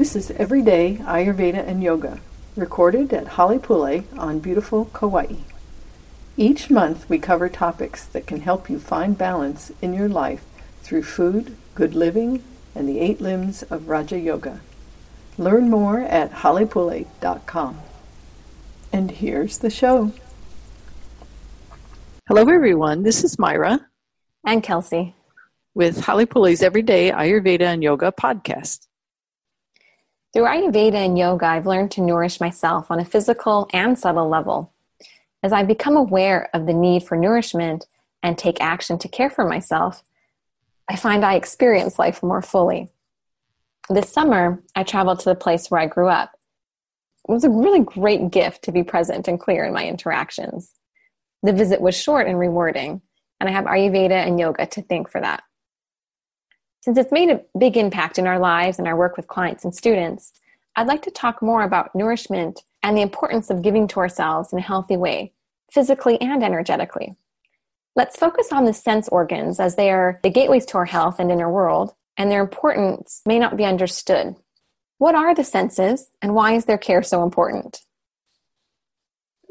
This is Everyday Ayurveda and Yoga, recorded at Halepule on beautiful Kauai. Each month we cover topics that can help you find balance in your life through food, good living, and the eight limbs of Raja Yoga. Learn more at halepule.com. And here's the show. Hello, everyone. This is Myra. And Kelsey. With Halepule's Everyday Ayurveda and Yoga podcast. Through Ayurveda and yoga, I've learned to nourish myself on a physical and subtle level. As I become aware of the need for nourishment and take action to care for myself, I find I experience life more fully. This summer, I traveled to the place where I grew up. It was a really great gift to be present and clear in my interactions. The visit was short and rewarding, and I have Ayurveda and yoga to thank for that. Since it's made a big impact in our lives and our work with clients and students, I'd like to talk more about nourishment and the importance of giving to ourselves in a healthy way, physically and energetically. Let's focus on the sense organs as they are the gateways to our health and inner world, and their importance may not be understood. What are the senses, and why is their care so important?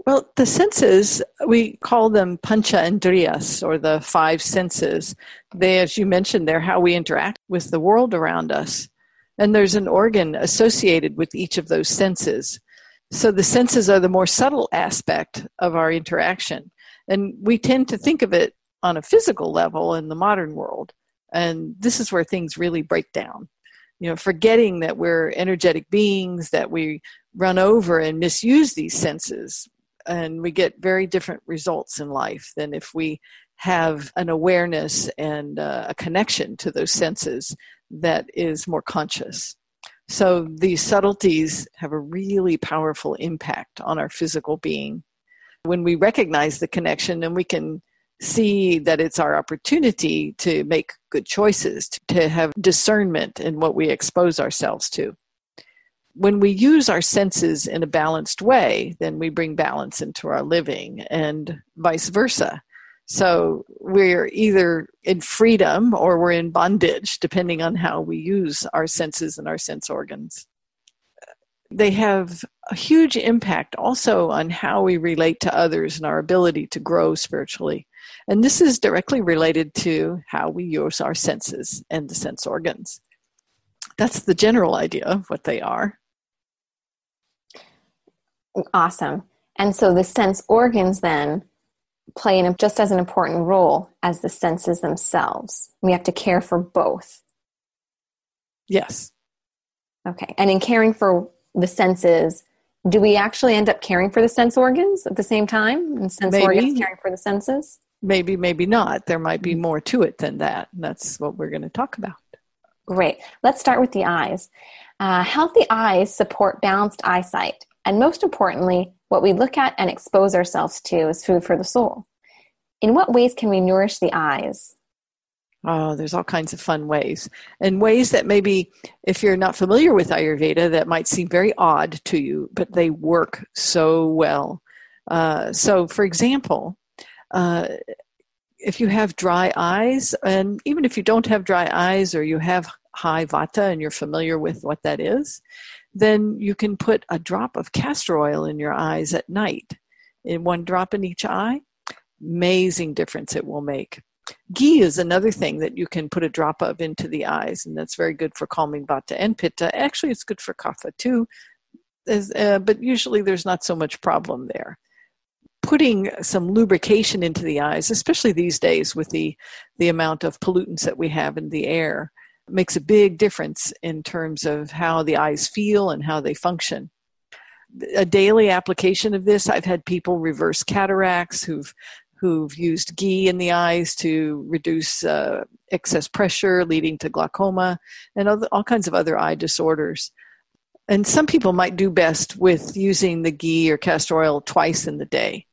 Well, the senses, we call them pancha indriyas, or the five senses. They, as you mentioned, they're how we interact with the world around us. And there's an organ associated with each of those senses. So the senses are the more subtle aspect of our interaction. And we tend to think of it on a physical level in the modern world. And this is where things really break down. You know, forgetting that we're energetic beings, that we run over and misuse these senses and we get very different results in life than if we have an awareness and uh, a connection to those senses that is more conscious. So these subtleties have a really powerful impact on our physical being. When we recognize the connection and we can see that it's our opportunity to make good choices, to have discernment in what we expose ourselves to when we use our senses in a balanced way, then we bring balance into our living and vice versa. So we're either in freedom or we're in bondage, depending on how we use our senses and our sense organs. They have a huge impact also on how we relate to others and our ability to grow spiritually. And this is directly related to how we use our senses and the sense organs. That's the general idea of what they are. Awesome. And so the sense organs then play in just as an important role as the senses themselves. We have to care for both. Yes. Okay. And in caring for the senses, do we actually end up caring for the sense organs at the same time? And sense maybe. organs caring for the senses? Maybe, maybe not. There might be mm-hmm. more to it than that. And that's what we're going to talk about. Great. Let's start with the eyes. Uh, healthy eyes support balanced eyesight. And most importantly, what we look at and expose ourselves to is food for the soul. In what ways can we nourish the eyes? Oh, there's all kinds of fun ways. And ways that maybe, if you're not familiar with Ayurveda, that might seem very odd to you, but they work so well. Uh, so, for example, uh, if you have dry eyes, and even if you don't have dry eyes or you have high vata and you're familiar with what that is, then you can put a drop of castor oil in your eyes at night. In one drop in each eye, amazing difference it will make. Ghee is another thing that you can put a drop of into the eyes, and that's very good for calming vata and pitta. Actually, it's good for kapha too, uh, but usually there's not so much problem there. Putting some lubrication into the eyes, especially these days with the, the amount of pollutants that we have in the air, makes a big difference in terms of how the eyes feel and how they function. A daily application of this, I've had people reverse cataracts who've who've used ghee in the eyes to reduce uh, excess pressure, leading to glaucoma and other, all kinds of other eye disorders. And some people might do best with using the ghee or castor oil twice in the day.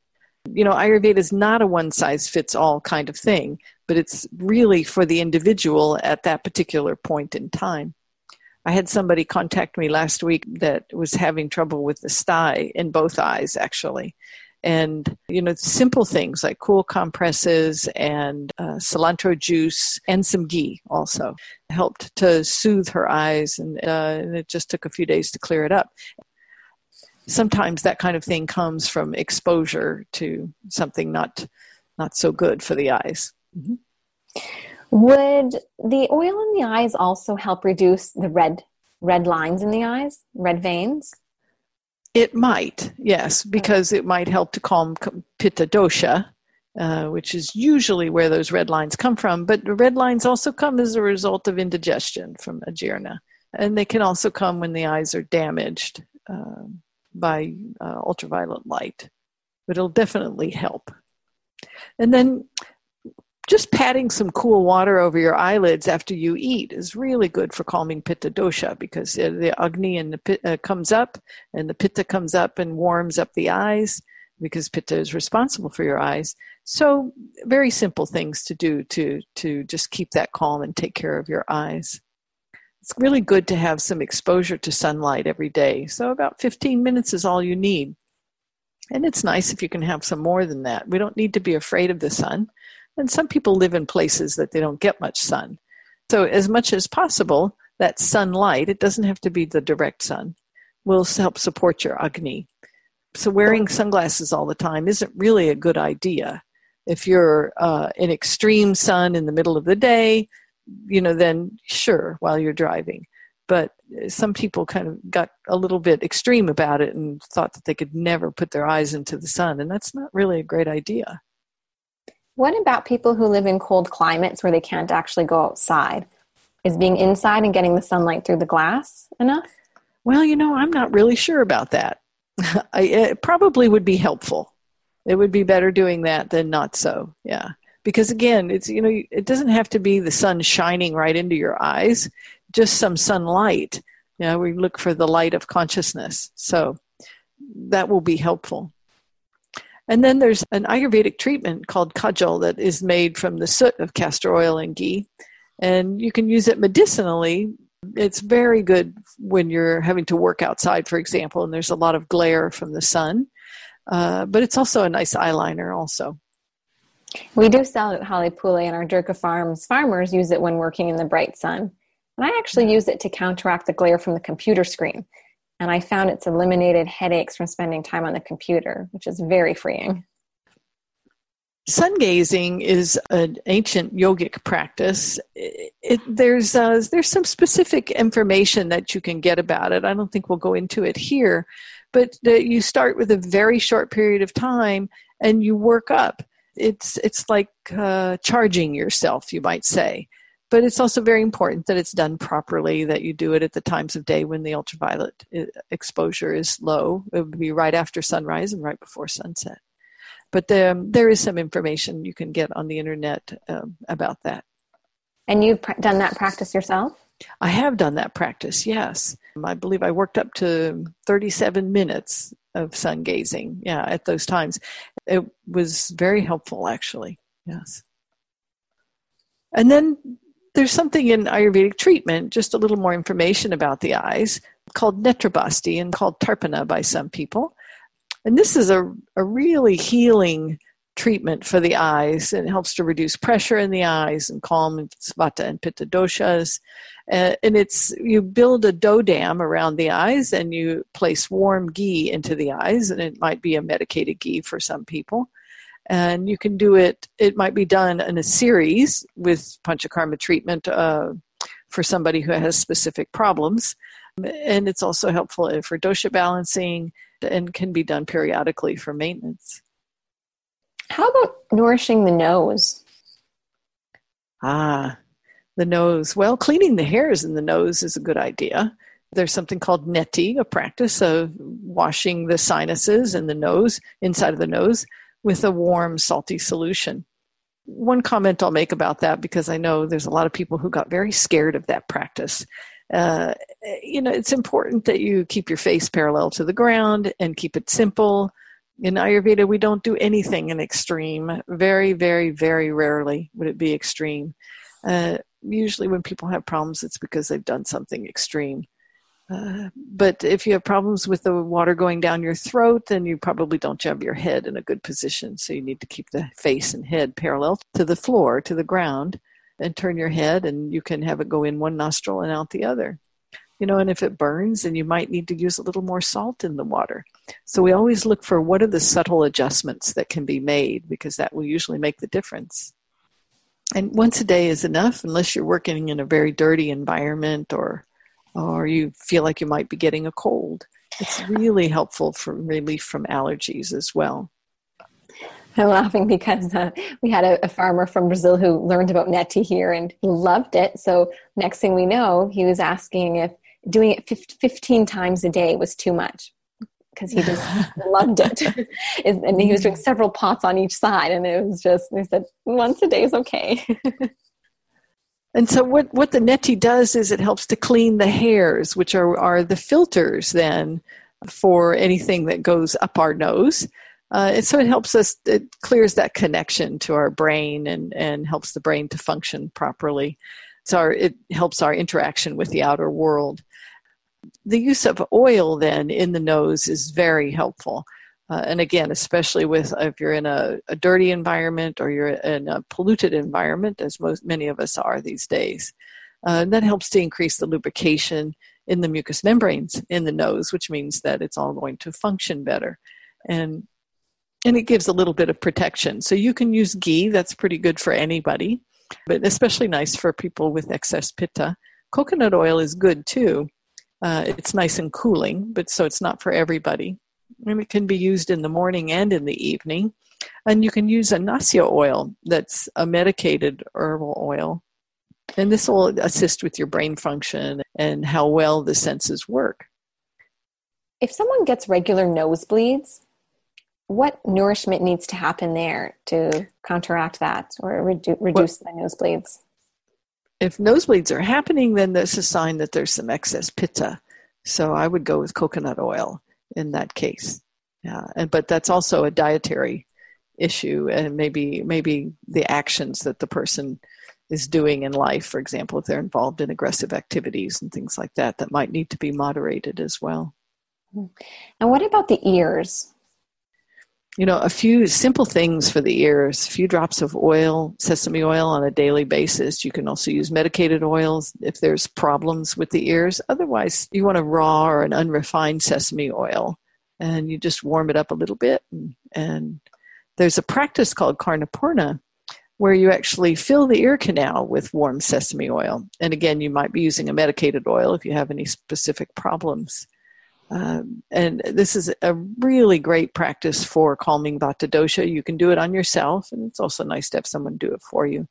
You know, Ayurveda is not a one size fits all kind of thing but it's really for the individual at that particular point in time. I had somebody contact me last week that was having trouble with the sty in both eyes, actually. and you know simple things like cool compresses and uh, cilantro juice and some ghee also helped to soothe her eyes and, uh, and it just took a few days to clear it up sometimes that kind of thing comes from exposure to something not not so good for the eyes mm-hmm. would the oil in the eyes also help reduce the red red lines in the eyes red veins it might, yes, because it might help to calm pitta dosha, uh, which is usually where those red lines come from. But the red lines also come as a result of indigestion from ajirna. And they can also come when the eyes are damaged uh, by uh, ultraviolet light. But it'll definitely help. And then just patting some cool water over your eyelids after you eat is really good for calming pitta dosha because the agni and the pitta uh, comes up and the pitta comes up and warms up the eyes because pitta is responsible for your eyes so very simple things to do to to just keep that calm and take care of your eyes it's really good to have some exposure to sunlight every day so about 15 minutes is all you need and it's nice if you can have some more than that we don't need to be afraid of the sun and some people live in places that they don't get much sun. So, as much as possible, that sunlight, it doesn't have to be the direct sun, will help support your Agni. So, wearing sunglasses all the time isn't really a good idea. If you're uh, in extreme sun in the middle of the day, you know, then sure, while you're driving. But uh, some people kind of got a little bit extreme about it and thought that they could never put their eyes into the sun, and that's not really a great idea. What about people who live in cold climates where they can't actually go outside? Is being inside and getting the sunlight through the glass enough? Well, you know, I'm not really sure about that. I, it probably would be helpful. It would be better doing that than not so. Yeah. Because again, it's you know, it doesn't have to be the sun shining right into your eyes, just some sunlight. You know, we look for the light of consciousness. So that will be helpful. And then there's an Ayurvedic treatment called kajal that is made from the soot of castor oil and ghee. And you can use it medicinally. It's very good when you're having to work outside, for example, and there's a lot of glare from the sun. Uh, but it's also a nice eyeliner, also. We do sell it at Halepule, and our Durga Farms farmers use it when working in the bright sun. And I actually use it to counteract the glare from the computer screen and I found it's eliminated headaches from spending time on the computer, which is very freeing. Sun gazing is an ancient yogic practice. It, it, there's uh, there's some specific information that you can get about it. I don't think we'll go into it here, but uh, you start with a very short period of time and you work up. It's it's like uh, charging yourself, you might say. But it's also very important that it's done properly that you do it at the times of day when the ultraviolet uh, exposure is low. It would be right after sunrise and right before sunset. But um, there is some information you can get on the internet um, about that. And you've pr- done that practice yourself i have done that practice yes i believe i worked up to 37 minutes of sun gazing yeah at those times it was very helpful actually yes and then there's something in Ayurvedic treatment, just a little more information about the eyes, called netrabasti and called tarpana by some people. And this is a, a really healing treatment for the eyes and it helps to reduce pressure in the eyes and calm vata and pitta doshas. Uh, and it's you build a dough dam around the eyes and you place warm ghee into the eyes, and it might be a medicated ghee for some people. And you can do it it might be done in a series with panchakarma treatment uh, for somebody who has specific problems. And it's also helpful for dosha balancing and can be done periodically for maintenance. How about nourishing the nose? Ah the nose well cleaning the hairs in the nose is a good idea there's something called neti a practice of washing the sinuses and the nose inside of the nose with a warm, salty solution. One comment I'll make about that, because I know there's a lot of people who got very scared of that practice. Uh, you know, it's important that you keep your face parallel to the ground and keep it simple. In Ayurveda, we don't do anything in extreme. Very, very, very rarely would it be extreme. Uh, usually, when people have problems, it's because they've done something extreme. Uh, but if you have problems with the water going down your throat, then you probably don't have your head in a good position. So you need to keep the face and head parallel to the floor, to the ground, and turn your head, and you can have it go in one nostril and out the other. You know, and if it burns, then you might need to use a little more salt in the water. So we always look for what are the subtle adjustments that can be made because that will usually make the difference. And once a day is enough, unless you're working in a very dirty environment or or you feel like you might be getting a cold. It's really helpful for relief from allergies as well. I'm laughing because uh, we had a, a, farmer from Brazil who learned about neti here and he loved it. So next thing we know, he was asking if doing it 15 times a day was too much because he just loved it. and he was doing several pots on each side, and it was just, he said, once a day is okay. And so what, what the neti does is it helps to clean the hairs, which are, are the filters then for anything that goes up our nose. Uh, and so it helps us, it clears that connection to our brain and, and helps the brain to function properly. So our, it helps our interaction with the outer world. The use of oil then in the nose is very helpful. Uh, and again, especially with if you're in a, a, dirty environment or you're in a polluted environment, as most many of us are these days, uh, that helps to increase the lubrication in the mucous membranes in the nose, which means that it's all going to function better, and and it gives a little bit of protection. So you can use ghee; that's pretty good for anybody, but especially nice for people with excess pitta. Coconut oil is good too. Uh, it's nice and cooling, but so it's not for everybody and it can be used in the morning and in the evening. And you can use a nasya oil that's a medicated herbal oil. And this will assist with your brain function and how well the senses work. If someone gets regular nosebleeds, what nourishment needs to happen there to counteract that or redu- reduce well, the nosebleeds? If nosebleeds are happening, then that's a sign that there's some excess pitta. So I would go with coconut oil in that case. Yeah, and but that's also a dietary issue, and maybe maybe the actions that the person is doing in life, for example, if they're involved in aggressive activities and things like that, that might need to be moderated as well. Hmm. And what about the ears? You know, a few simple things for the ears, a few drops of oil, sesame oil on a daily basis. You can also use medicated oils if there's problems with the ears. Otherwise, you want a raw or an unrefined sesame oil and you just warm it up a little bit. And, and there's a practice called Karnapurna where you actually fill the ear canal with warm sesame oil. And again, you might be using a medicated oil if you have any specific problems. Um, and this is a really great practice for calming vata dosha. You can do it on yourself, and it's also nice to have someone do it for you.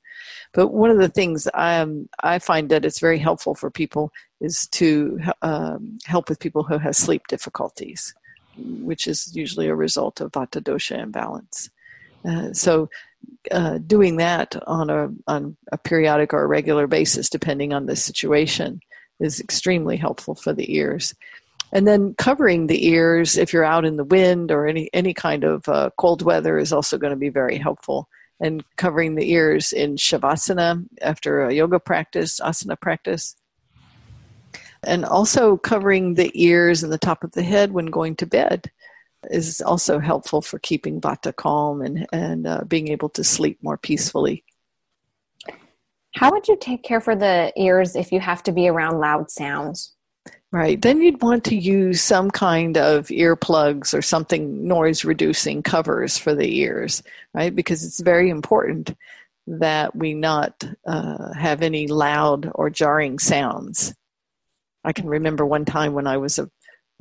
But one of the things I, um, I find that it's very helpful for people is to um, help with people who have sleep difficulties which is usually a result of vata dosha imbalance. Uh, so, uh, doing that on a on a periodic or a regular basis, depending on the situation, is extremely helpful for the ears. And then covering the ears if you're out in the wind or any any kind of uh, cold weather is also going to be very helpful. And covering the ears in shavasana after a yoga practice, asana practice, and also covering the ears and the top of the head when going to bed is also helpful for keeping vata calm and, and uh, being able to sleep more peacefully. How would you take care for the ears if you have to be around loud sounds? Right. Then you'd want to use some kind of earplugs or something noise reducing covers for the ears, right? Because it's very important that we not uh, have any loud or jarring sounds I can remember one time when I was a,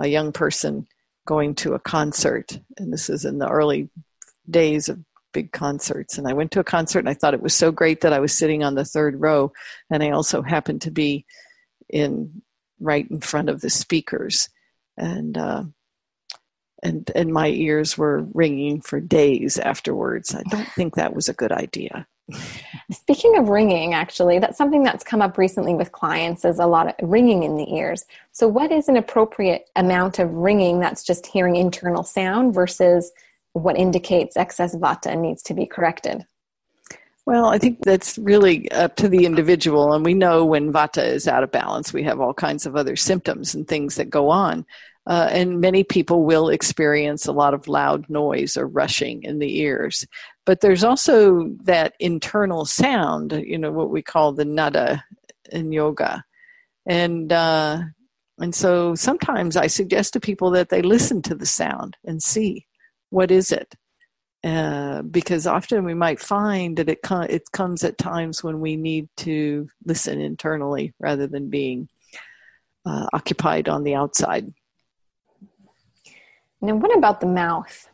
a young person going to a concert, and this is in the early days of big concerts. And I went to a concert and I thought it was so great that I was sitting on the third row, and I also happened to be in right in front of the speakers, and uh, and and my ears were ringing for days afterwards. I don't think that was a good idea. Speaking of ringing, actually, that's something that's come up recently with clients is a lot of ringing in the ears. So, what is an appropriate amount of ringing that's just hearing internal sound versus what indicates excess vata needs to be corrected? Well, I think that's really up to the individual. And we know when vata is out of balance, we have all kinds of other symptoms and things that go on. Uh, and many people will experience a lot of loud noise or rushing in the ears. But there's also that internal sound, you know, what we call the nada in yoga. And, uh, and so sometimes I suggest to people that they listen to the sound and see what is it uh, because often we might find that it, com- it comes at times when we need to listen internally rather than being uh, occupied on the outside. Now, what about the mouth?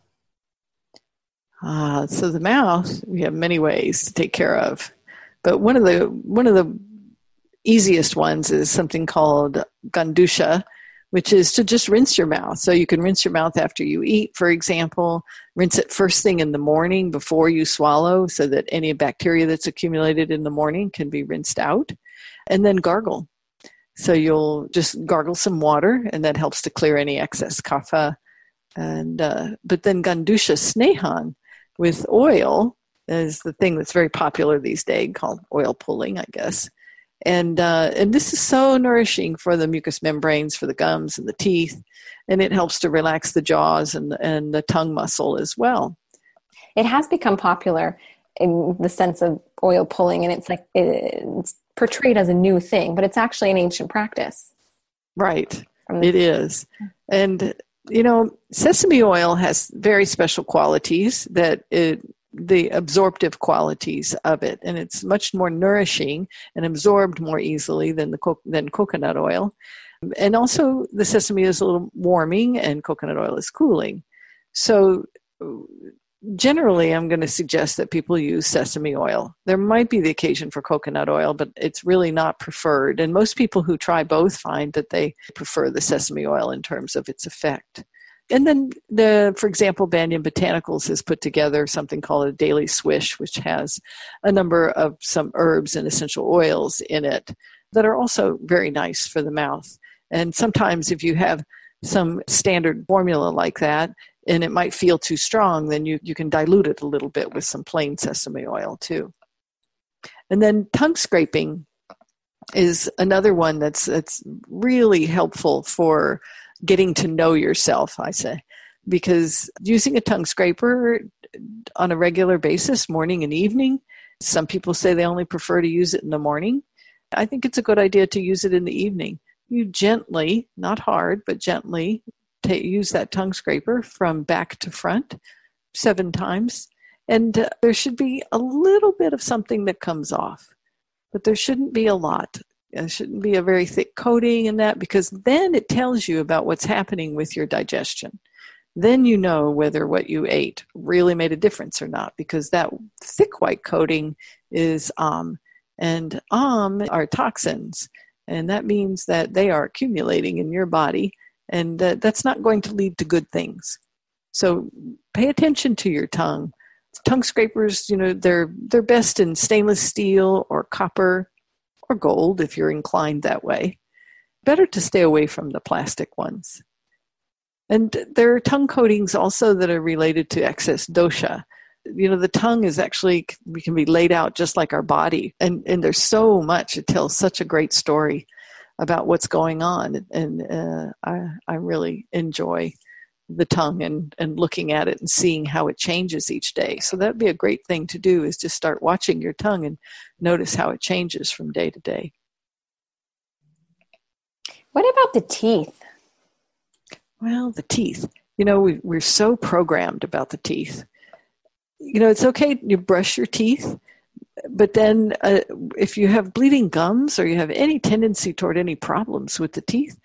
Uh, so the mouth, we have many ways to take care of, but one of the one of the easiest ones is something called gandusha, which is to just rinse your mouth. So you can rinse your mouth after you eat, for example, rinse it first thing in the morning before you swallow so that any bacteria that's accumulated in the morning can be rinsed out, and then gargle. So you'll just gargle some water, and that helps to clear any excess kapha. And uh, but then gandusha snehan with oil is the thing that's very popular these days, called oil pulling, I guess and uh, and this is so nourishing for the mucous membranes, for the gums and the teeth, and it helps to relax the jaws and and the tongue muscle as well. It has become popular in the sense of oil pulling, and it's like it's portrayed as a new thing, but it's actually an ancient practice. Right, it is, and you know, sesame oil has very special qualities that it the absorptive qualities of it, and it's much more nourishing and absorbed more easily than the co- than coconut oil. And also, the sesame is a little warming, and coconut oil is cooling. So, generally, I'm going to suggest that people use sesame oil. There might be the occasion for coconut oil, but it's really not preferred. And most people who try both find that they prefer the sesame oil in terms of its effect and then the for example banyan botanicals has put together something called a daily swish which has a number of some herbs and essential oils in it that are also very nice for the mouth. And sometimes if you have some standard formula like that and it might feel too strong then you, you can dilute it a little bit with some plain sesame oil too. And then tongue scraping is another one that's that's really helpful for getting to know yourself, I say. Because using a tongue scraper on a regular basis, morning and evening, some people say they only prefer to use it in the morning. I think it's a good idea to use it in the evening. You gently, not hard, but gently take, use that tongue scraper from back to front seven times. And uh, there should be a little bit of something that comes off, but there shouldn't be a lot. It shouldn't be a very thick coating in that because then it tells you about what's happening with your digestion. Then you know whether what you ate really made a difference or not because that thick white coating is um, and um are toxins, and that means that they are accumulating in your body, and uh, that's not going to lead to good things. So pay attention to your tongue. Tongue scrapers, you know, they're they're best in stainless steel or copper or gold if you're inclined that way. Better to stay away from the plastic ones. And there are tongue coatings also that are related to excess dosha. You know, the tongue is actually, we can be laid out just like our body. And, and there's so much, it tells such a great story about what's going on. And uh, I, I really enjoy the tongue and, and looking at it and seeing how it changes each day. So that'd be a great thing to do is just start watching your tongue and notice how it changes from day to day. What about the teeth? Well, the teeth. You know, we, we're so programmed about the teeth. You know, it's okay you brush your teeth, but then uh, if you have bleeding gums or you have any tendency toward any problems with the teeth,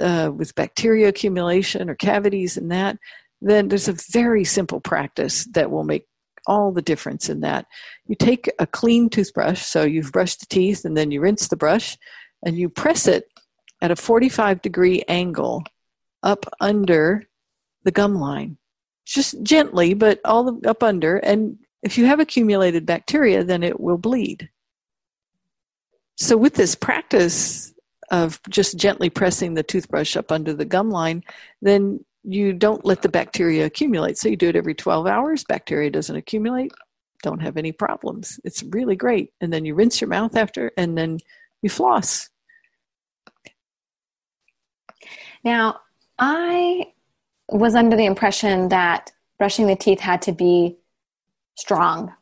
uh, with bacteria accumulation or cavities and that, then there's a very simple practice that will make all the difference in that. You take a clean toothbrush, so you've brushed the teeth and then you rinse the brush and you press it at a 45 degree angle up under the gum line. Just gently, but all up under. And if you have accumulated bacteria, then it will bleed. So, with this practice of just gently pressing the toothbrush up under the gum line, then you don't let the bacteria accumulate. So you do it every 12 hours, bacteria doesn't accumulate, don't have any problems. It's really great. And then you rinse your mouth after, and then you floss. Now, I was under the impression that brushing the teeth had to be strong.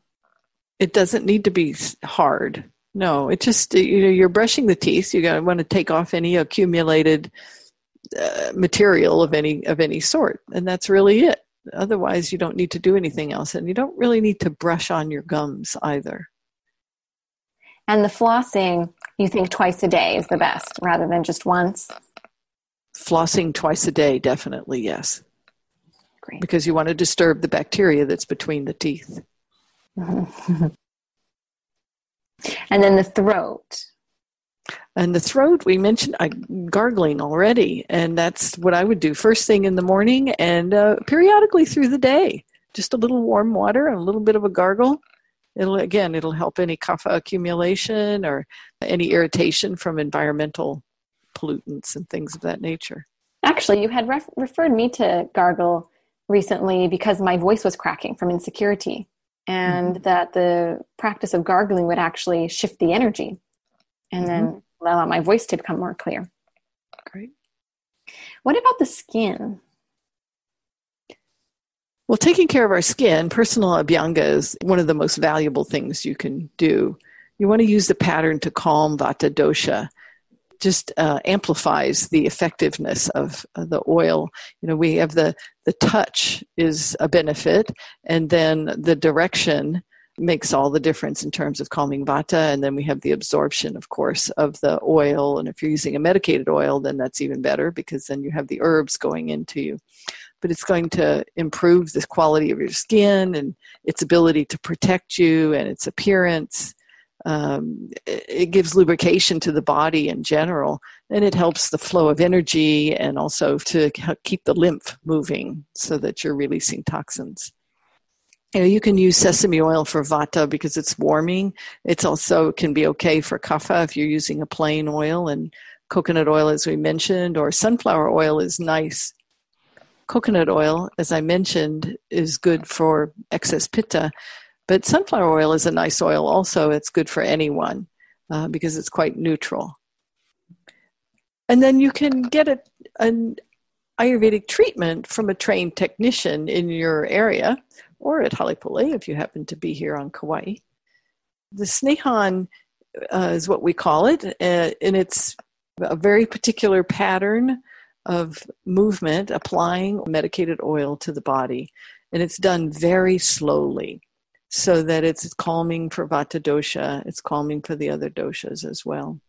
It doesn't need to be hard. No, it just you know you're brushing the teeth. You got to want to take off any accumulated uh, material of any of any sort, and that's really it. Otherwise, you don't need to do anything else, and you don't really need to brush on your gums either. And the flossing, you think twice a day is the best rather than just once? Flossing twice a day, definitely, yes. Great. Because you want to disturb the bacteria that's between the teeth. Mm-hmm. and then the throat. And the throat, we mentioned uh, gargling already, and that's what I would do first thing in the morning and uh, periodically through the day. Just a little warm water and a little bit of a gargle. It'll again, it'll help any kapha accumulation or any irritation from environmental pollutants and things of that nature. Actually, you had ref- referred me to gargle recently because my voice was cracking from insecurity, and mm-hmm. that the practice of gargling would actually shift the energy. And mm-hmm. then allow my voice to become more clear. Great. What about the skin? Well, taking care of our skin, personal abhyanga is one of the most valuable things you can do. You want to use the pattern to calm vata dosha. Just uh, amplifies the effectiveness of uh, the oil. You know, we have the the touch is a benefit, and then the direction makes all the difference in terms of calming vata. And then we have the absorption, of course, of the oil. And if you're using a medicated oil, then that's even better because then you have the herbs going into you. But it's going to improve the quality of your skin and its ability to protect you and its appearance. Um, it gives lubrication to the body in general, and it helps the flow of energy and also to keep the lymph moving so that you're releasing toxins. You know, you can use sesame oil for vata because it's warming. It's also can be okay for kapha if you're using a plain oil, and coconut oil, as we mentioned, or sunflower oil is nice. Coconut oil, as I mentioned, is good for excess pitta, but sunflower oil is a nice oil also. It's good for anyone uh, because it's quite neutral. And then you can get a, an Ayurvedic treatment from a trained technician in your area or at Halepule if you happen to be here on Kauai. The Snehan uh, is what we call it, uh, and it's a very particular pattern of movement applying medicated oil to the body. And it's done very slowly so that it's calming for Vata dosha, it's calming for the other doshas as well.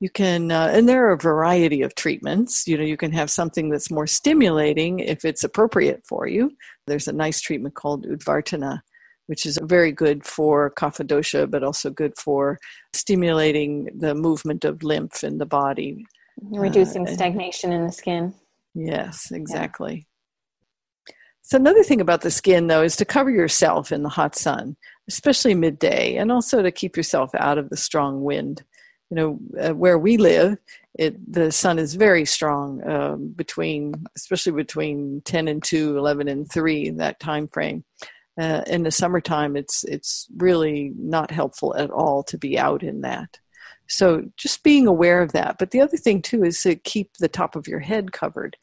You can uh, and there are a variety of treatments. You know you can have something that's more stimulating if it's appropriate for you. There's a nice treatment called udvartana which is very good for kapha dosha but also good for stimulating the movement of lymph in the body reducing uh, stagnation in the skin. Yes exactly. So another thing about the skin though is to cover yourself in the hot sun especially midday and also to keep yourself out of the strong wind. You know uh, where we live it the sun is very strong um, between especially between 10 and 2 11 and 3 that time frame. Uh, in the summertime it's it's really not helpful at all to be out in that. So just being aware of that. But the other thing too is to keep the top of your head covered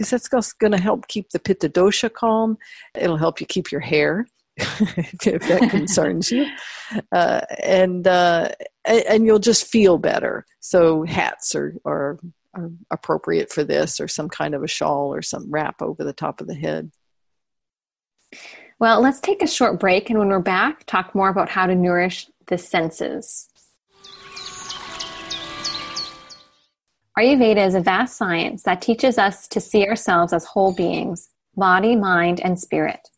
because that's going to help keep the pitta dosha calm it'll help you keep your hair if that concerns you uh, and uh, and you'll just feel better. So hats are, are are appropriate for this, or some kind of a shawl or some wrap over the top of the head. Well, let's take a short break, and when we're back, talk more about how to nourish the senses. Ayurveda is a vast science that teaches us to see ourselves as whole beings body, mind, and spirit.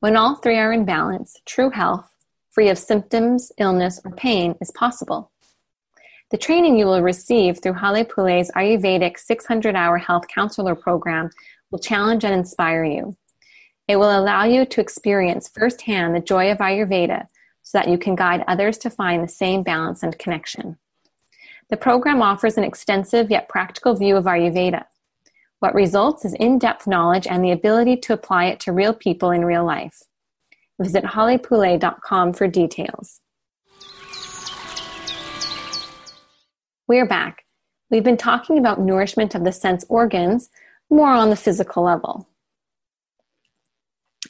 When all three are in balance, true health, free of symptoms, illness, or pain, is possible. The training you will receive through Halepule's Ayurvedic 600 hour health counselor program will challenge and inspire you. It will allow you to experience firsthand the joy of Ayurveda so that you can guide others to find the same balance and connection. The program offers an extensive yet practical view of Ayurveda. What results is in depth knowledge and the ability to apply it to real people in real life. Visit halepule.com for details. We're back. We've been talking about nourishment of the sense organs more on the physical level.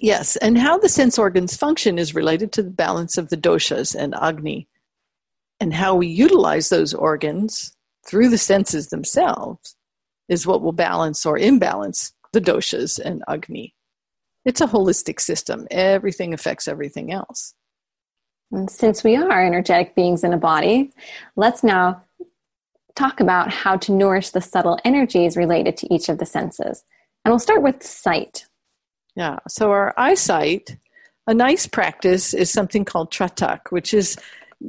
Yes, and how the sense organs function is related to the balance of the doshas and agni. And how we utilize those organs through the senses themselves is what will balance or imbalance the doshas and agni. It's a holistic system, everything affects everything else. And since we are energetic beings in a body, let's now talk about how to nourish the subtle energies related to each of the senses. And we'll start with sight. Yeah, so our eyesight, a nice practice is something called tratak, which is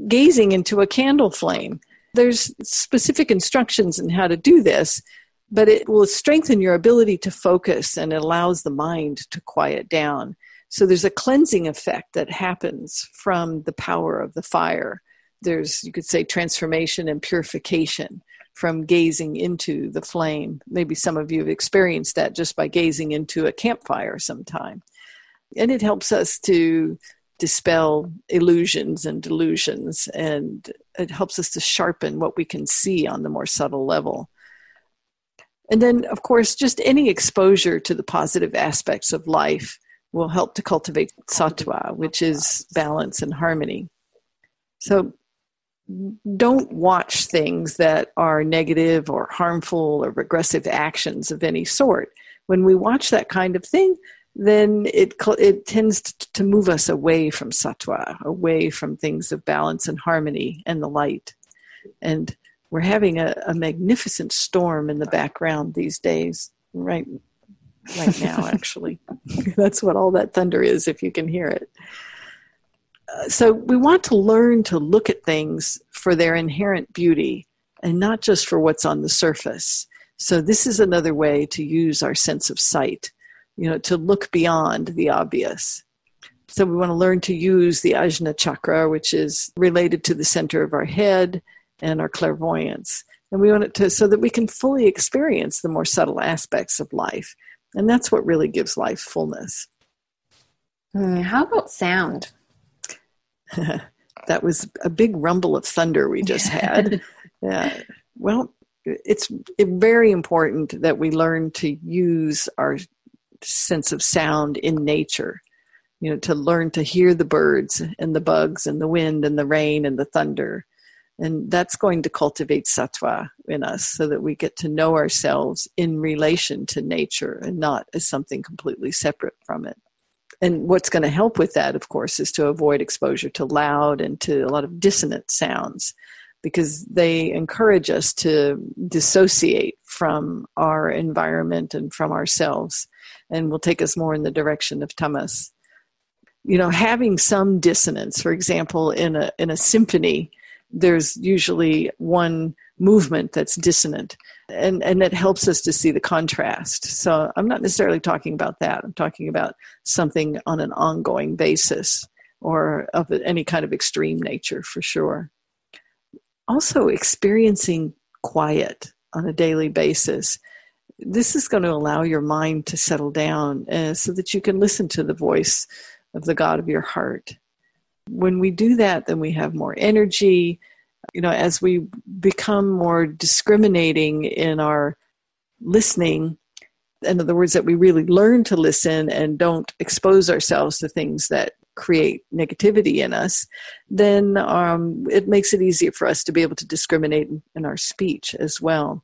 gazing into a candle flame. There's specific instructions in how to do this, but it will strengthen your ability to focus and it allows the mind to quiet down. So there's a cleansing effect that happens from the power of the fire. There's, you could say, transformation and purification from gazing into the flame. Maybe some of you have experienced that just by gazing into a campfire sometime. And it helps us to dispel illusions and delusions, and it helps us to sharpen what we can see on the more subtle level. And then, of course, just any exposure to the positive aspects of life will help to cultivate sattva, which is balance and harmony. So, don't watch things that are negative or harmful or regressive actions of any sort. When we watch that kind of thing, then it it tends to move us away from sattva, away from things of balance and harmony and the light. And we're having a, a magnificent storm in the background these days, right right now actually. That's what all that thunder is if you can hear it uh, so we want to learn to look at things for their inherent beauty and not just for what's on the surface. So this is another way to use our sense of sight, you know, to look beyond the obvious. So we want to learn to use the Ajna chakra, which is related to the center of our head and our clairvoyance. And we want it to so that we can fully experience the more subtle aspects of life. And that's what really gives life fullness. Hmm, how about sound? that was a big rumble of thunder we just had. yeah. Well, it's very important that we learn to use our sense of sound in nature. You know, to learn to hear the birds and the bugs and the wind and the rain and the thunder. And that's going to cultivate sattva in us so that we get to know ourselves in relation to nature and not as something completely separate from it and what's going to help with that, of course, is to avoid exposure to loud and to a lot of dissonant sounds because they encourage us to dissociate from our environment and from ourselves and will take us more in the direction of tamas. You know, having some dissonance, for example, in a in a symphony, there's usually one movement that's dissonant and and that helps us to see the contrast. So i'm not necessarily talking about that. I'm talking about something on an ongoing basis or of any kind of extreme nature for sure. Also experiencing quiet on a daily basis this is going to allow your mind to settle down uh, so that you can listen to the voice of the god of your heart when we do that then we have more energy you know, as we become more discriminating in our listening, in other words, that we really learn to listen and don't expose ourselves to things that create negativity in us, then um, it makes it easier for us to be able to discriminate in, in our speech as well.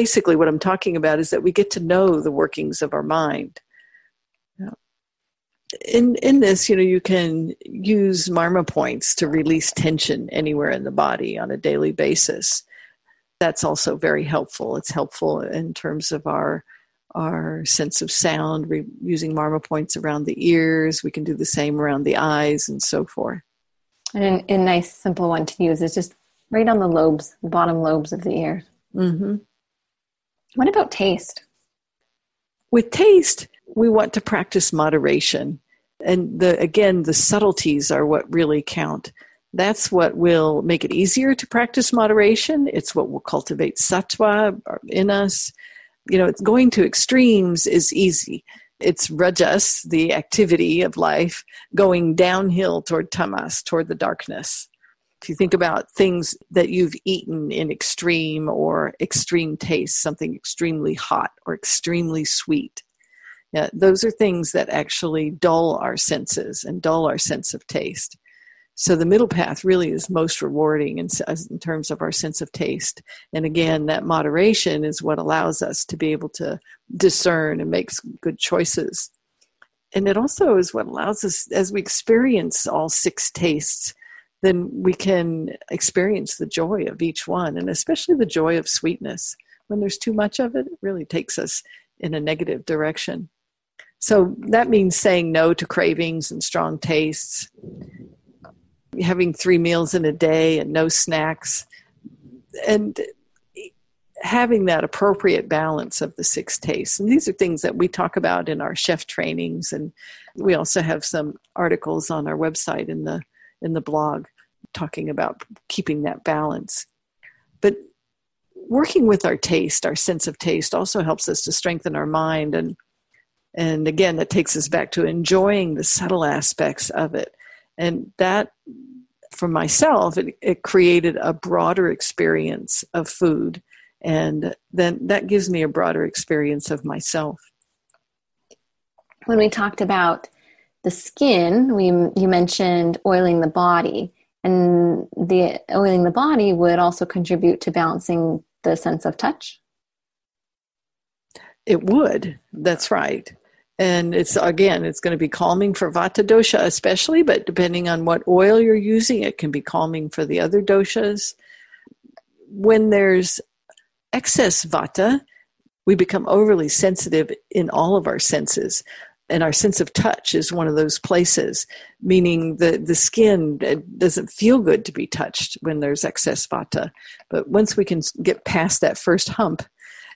Basically, what I'm talking about is that we get to know the workings of our mind in in this, you know, you can use marma points to release tension anywhere in the body on a daily basis. That's also very helpful. It's helpful in terms of our our sense of sound. We're using marma points around the ears. We can do the same around the eyes and so forth. And a nice simple one to use is just right on the lobes, the bottom lobes of the ears. Mm-hmm. What about taste? With taste, we want to practice moderation. And the, again, the subtleties are what really count. That's what will make it easier to practice moderation. It's what will cultivate sattva in us. You know, going to extremes is easy. It's rajas, the activity of life, going downhill toward tamas, toward the darkness. If you think about things that you've eaten in extreme or extreme taste, something extremely hot or extremely sweet, yeah, those are things that actually dull our senses and dull our sense of taste. So the middle path really is most rewarding in, in terms of our sense of taste. And again, that moderation is what allows us to be able to discern and make good choices. And it also is what allows us, as we experience all six tastes, then we can experience the joy of each one, and especially the joy of sweetness. When there's too much of it, it really takes us in a negative direction. So that means saying no to cravings and strong tastes, having three meals in a day and no snacks, and having that appropriate balance of the six tastes. And these are things that we talk about in our chef trainings, and we also have some articles on our website in the in the blog talking about keeping that balance. But working with our taste, our sense of taste, also helps us to strengthen our mind and and again, that takes us back to enjoying the subtle aspects of it. And that, for myself, it, it created a broader experience of food. And then that gives me a broader experience of myself. When we talked about the skin, we, you mentioned oiling the body. And the oiling the body would also contribute to balancing the sense of touch. It would. That's right and it's again it's going to be calming for vata dosha especially but depending on what oil you're using it can be calming for the other doshas when there's excess vata we become overly sensitive in all of our senses and our sense of touch is one of those places meaning the the skin doesn't feel good to be touched when there's excess vata but once we can get past that first hump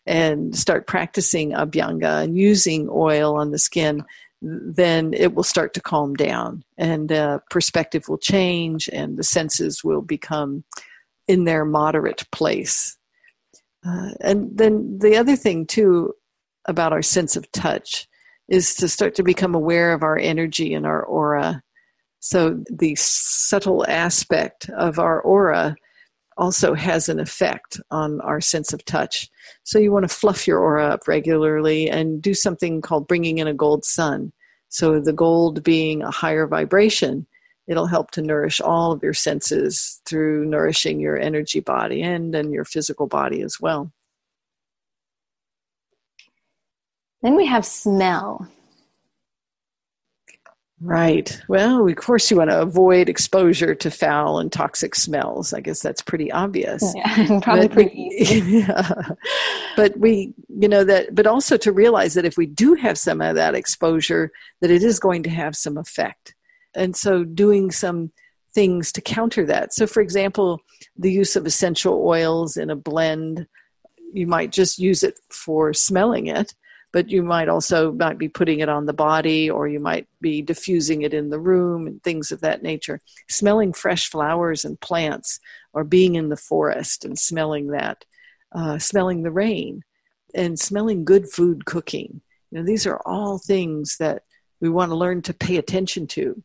and start practicing abhyanga and using oil on the skin, then it will start to calm down and uh, perspective will change and the senses will become in their moderate place. Uh, and then the other thing, too, about our sense of touch is to start to become aware of our energy and our aura. So, the subtle aspect of our aura also has an effect on our sense of touch. So you want to fluff your aura up regularly and do something called bringing in a gold sun. So the gold being a higher vibration, it'll help to nourish all of your senses through nourishing your energy body and and your physical body as well. Then we have smell. Right. Well, of course, you want to avoid exposure to foul and toxic smells. I guess that's pretty obvious. Yeah, probably but, pretty easy. Yeah. But we, you know, that, but also to realize that if we do have some of that exposure, that it is going to have some effect. And so doing some things to counter that. So, for example, the use of essential oils in a blend, you might just use it for smelling it but you might also might be putting it on the body or you might be diffusing it in the room and things of that nature. Smelling fresh flowers and plants or being in the forest and smelling that uh, smelling the rain and smelling good food cooking. You know these are all things that we want to learn to pay attention to.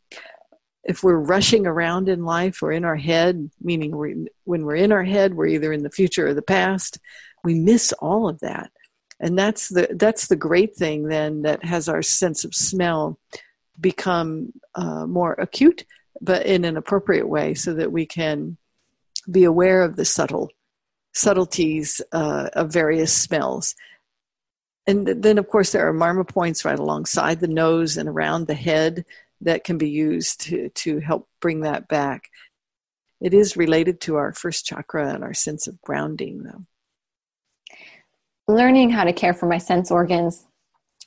If we're rushing around in life or in our head meaning we're, when we're in our head we're either in the future or the past we miss all of that and that's the that's the great thing then that has our sense of smell become uh, more acute but in an appropriate way so that we can be aware of the subtle subtleties uh, of various smells. And then of course there are marma points right alongside the nose and around the head that can be used to, to help bring that back. It is related to our first chakra and our sense of grounding though learning how to care for my sense organs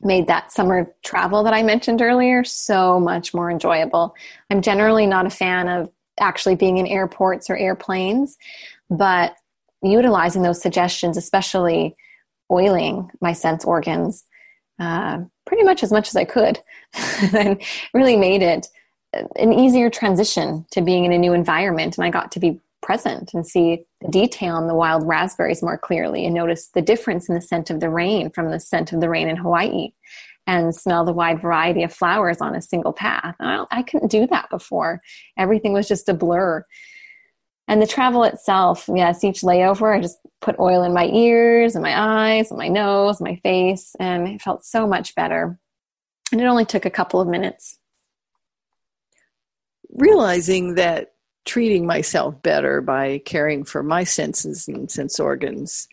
made that summer travel that I mentioned earlier so much more enjoyable. I'm generally not a fan of actually being in airports or airplanes, but utilizing those suggestions, especially oiling my sense organs, uh, pretty much as much as I could, and really made it an easier transition to being in a new environment. And I got to be present and see the detail in the wild raspberries more clearly and notice the difference in the scent of the rain from the scent of the rain in Hawaii. and smell the wide variety of flowers on a single path. I, I couldn't do that before. Everything was just a blur. And the travel itself, yes, each layover, I just put oil in my ears and my eyes and my nose, my face, and it felt so much better. And it only took a couple of minutes. Realizing that treating myself better by caring for my senses and sense organs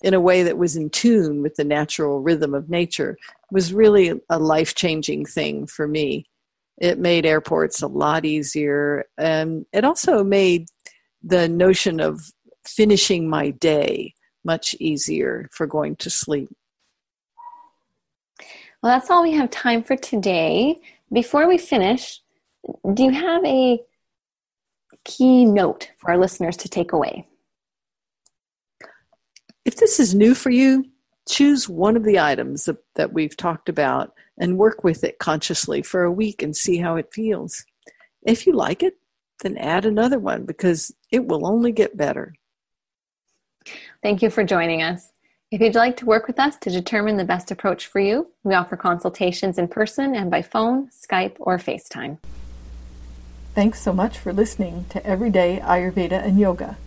in a way that was in tune with the natural rhythm of nature was really a life changing thing for me. It made airports a lot easier, and it also made the notion of finishing my day much easier for going to sleep. Well, that's all we have time for today. Before we finish, do you have a key note for our listeners to take away? If this is new for you, choose one of the items that we've talked about and work with it consciously for a week and see how it feels. If you like it, then add another one because it will only get better. Thank you for joining us. If you'd like to work with us to determine the best approach for you, we offer consultations in person and by phone, Skype, or FaceTime. Thanks so much for listening to Everyday Ayurveda and Yoga.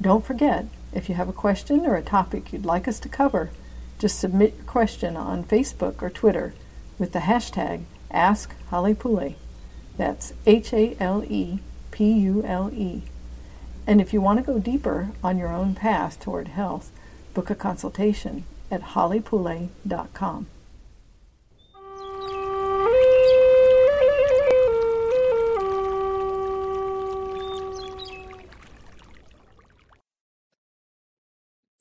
Don't forget, if you have a question or a topic you'd like us to cover, just submit your question on Facebook or Twitter with the hashtag AskHalePule. That's H A L E P U L E. And if you want to go deeper on your own path toward health, book a consultation at halepule.com.